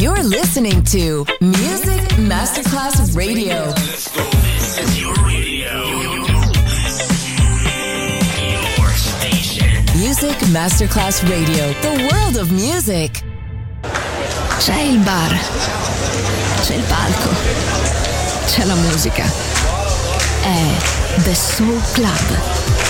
You're listening to Music Masterclass Radio. This is your radio. Your station. Music Masterclass Radio. The world of music. C'è il bar, c'è il palco, c'è la musica. È The Soul Club.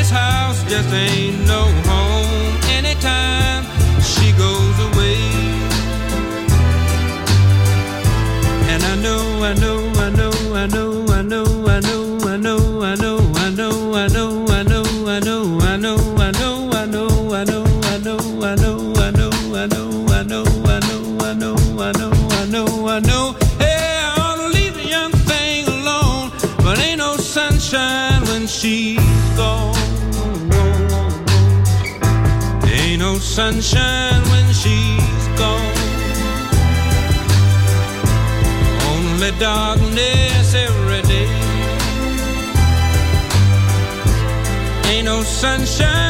this house just ain't no home sunshine when she's gone. Only darkness every day. Ain't no sunshine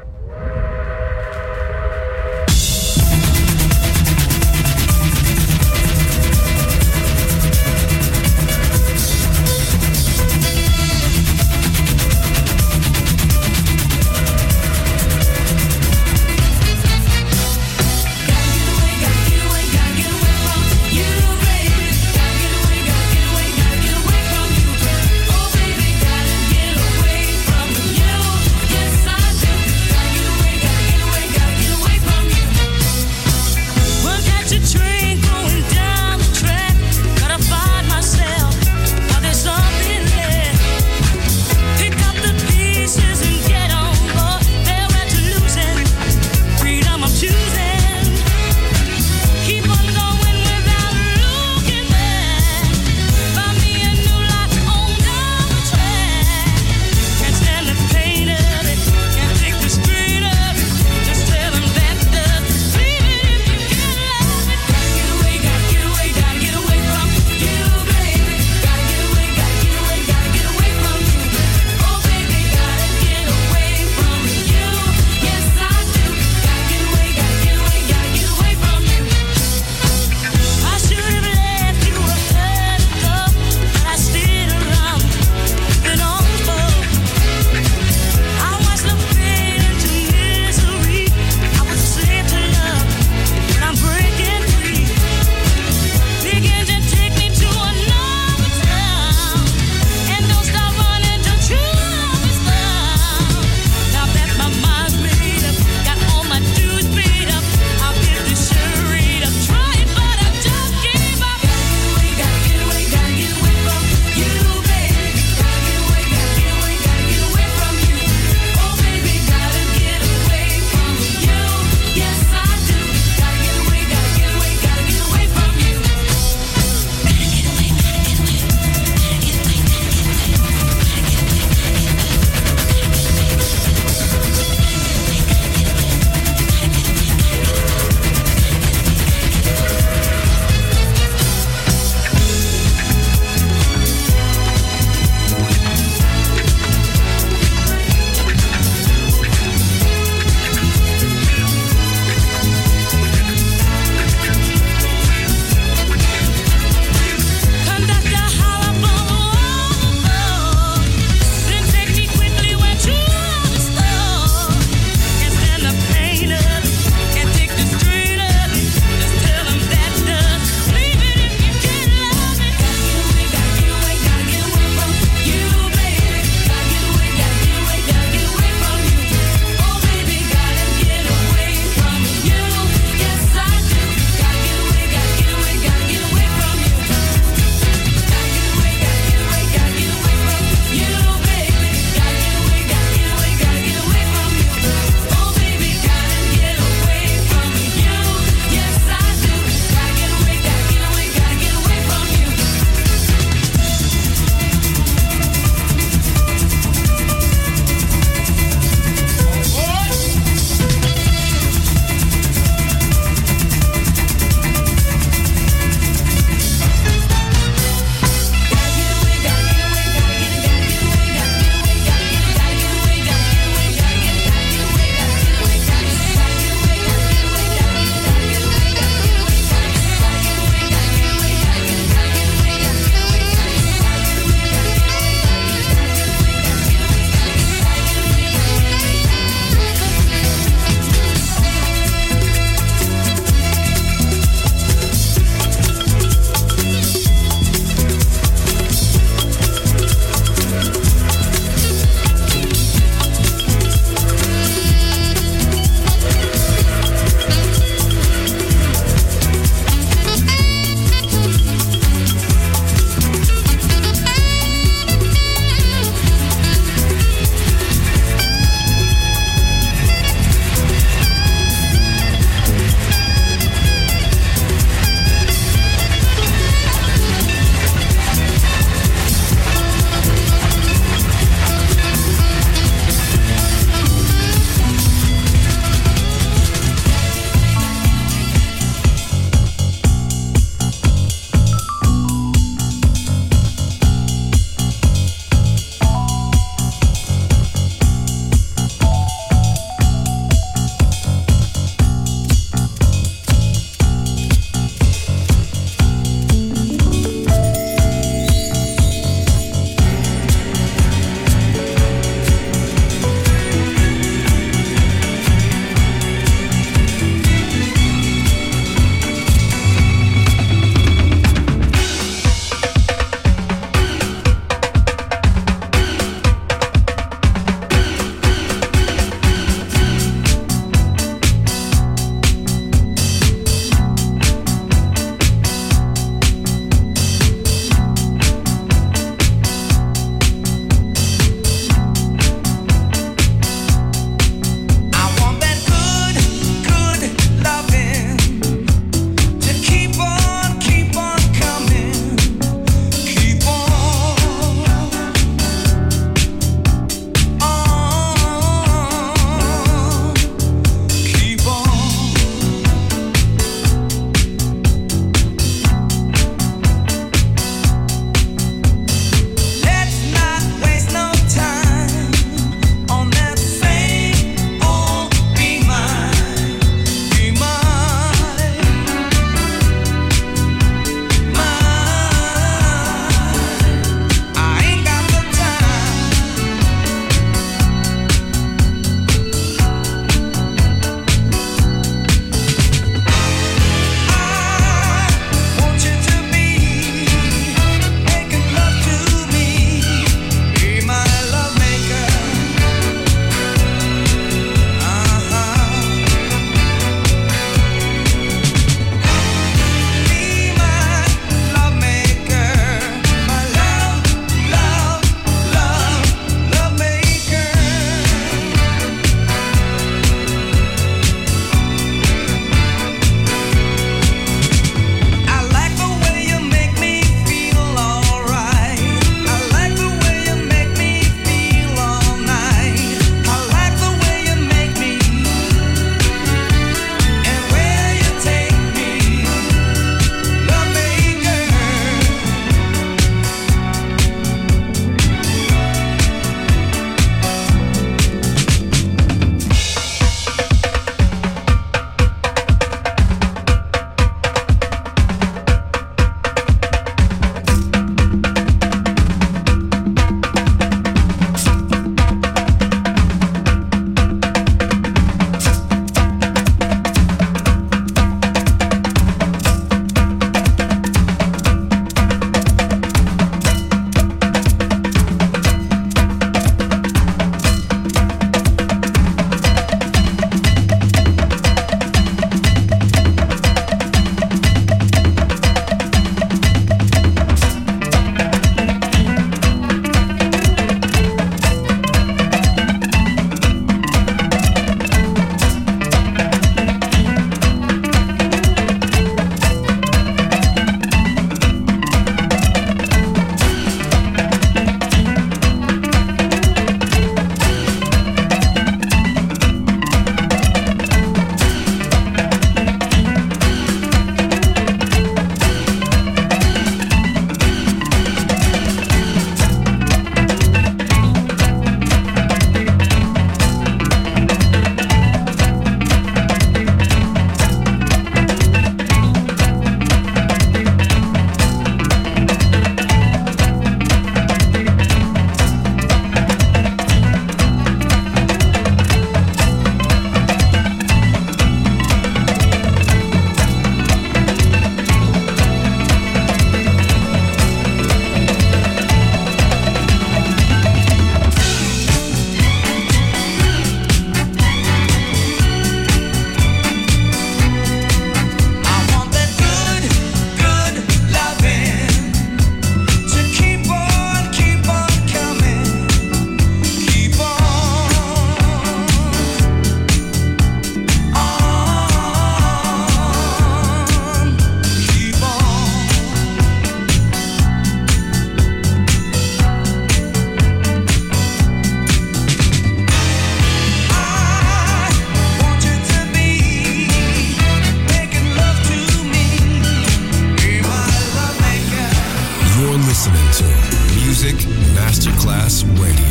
Radio,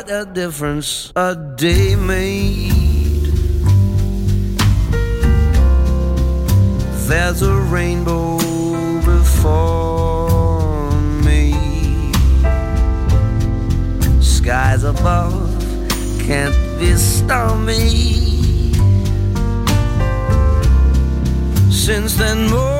What a difference a day made. There's a rainbow before me. Skies above can't be stormy. Since then, moment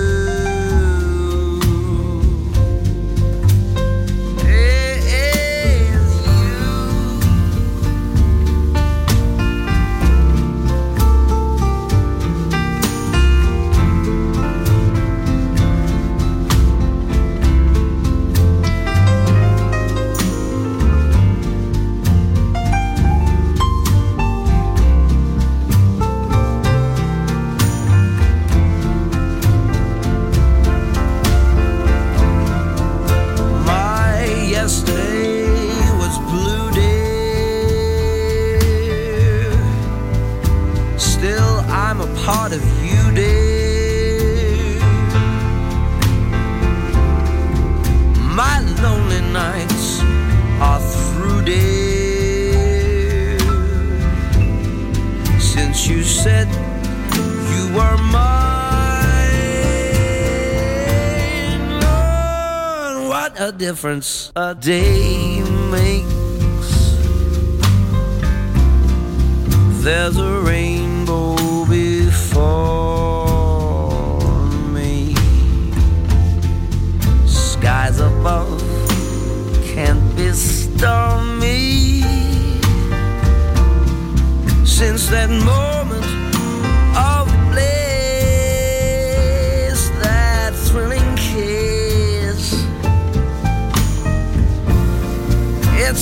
A day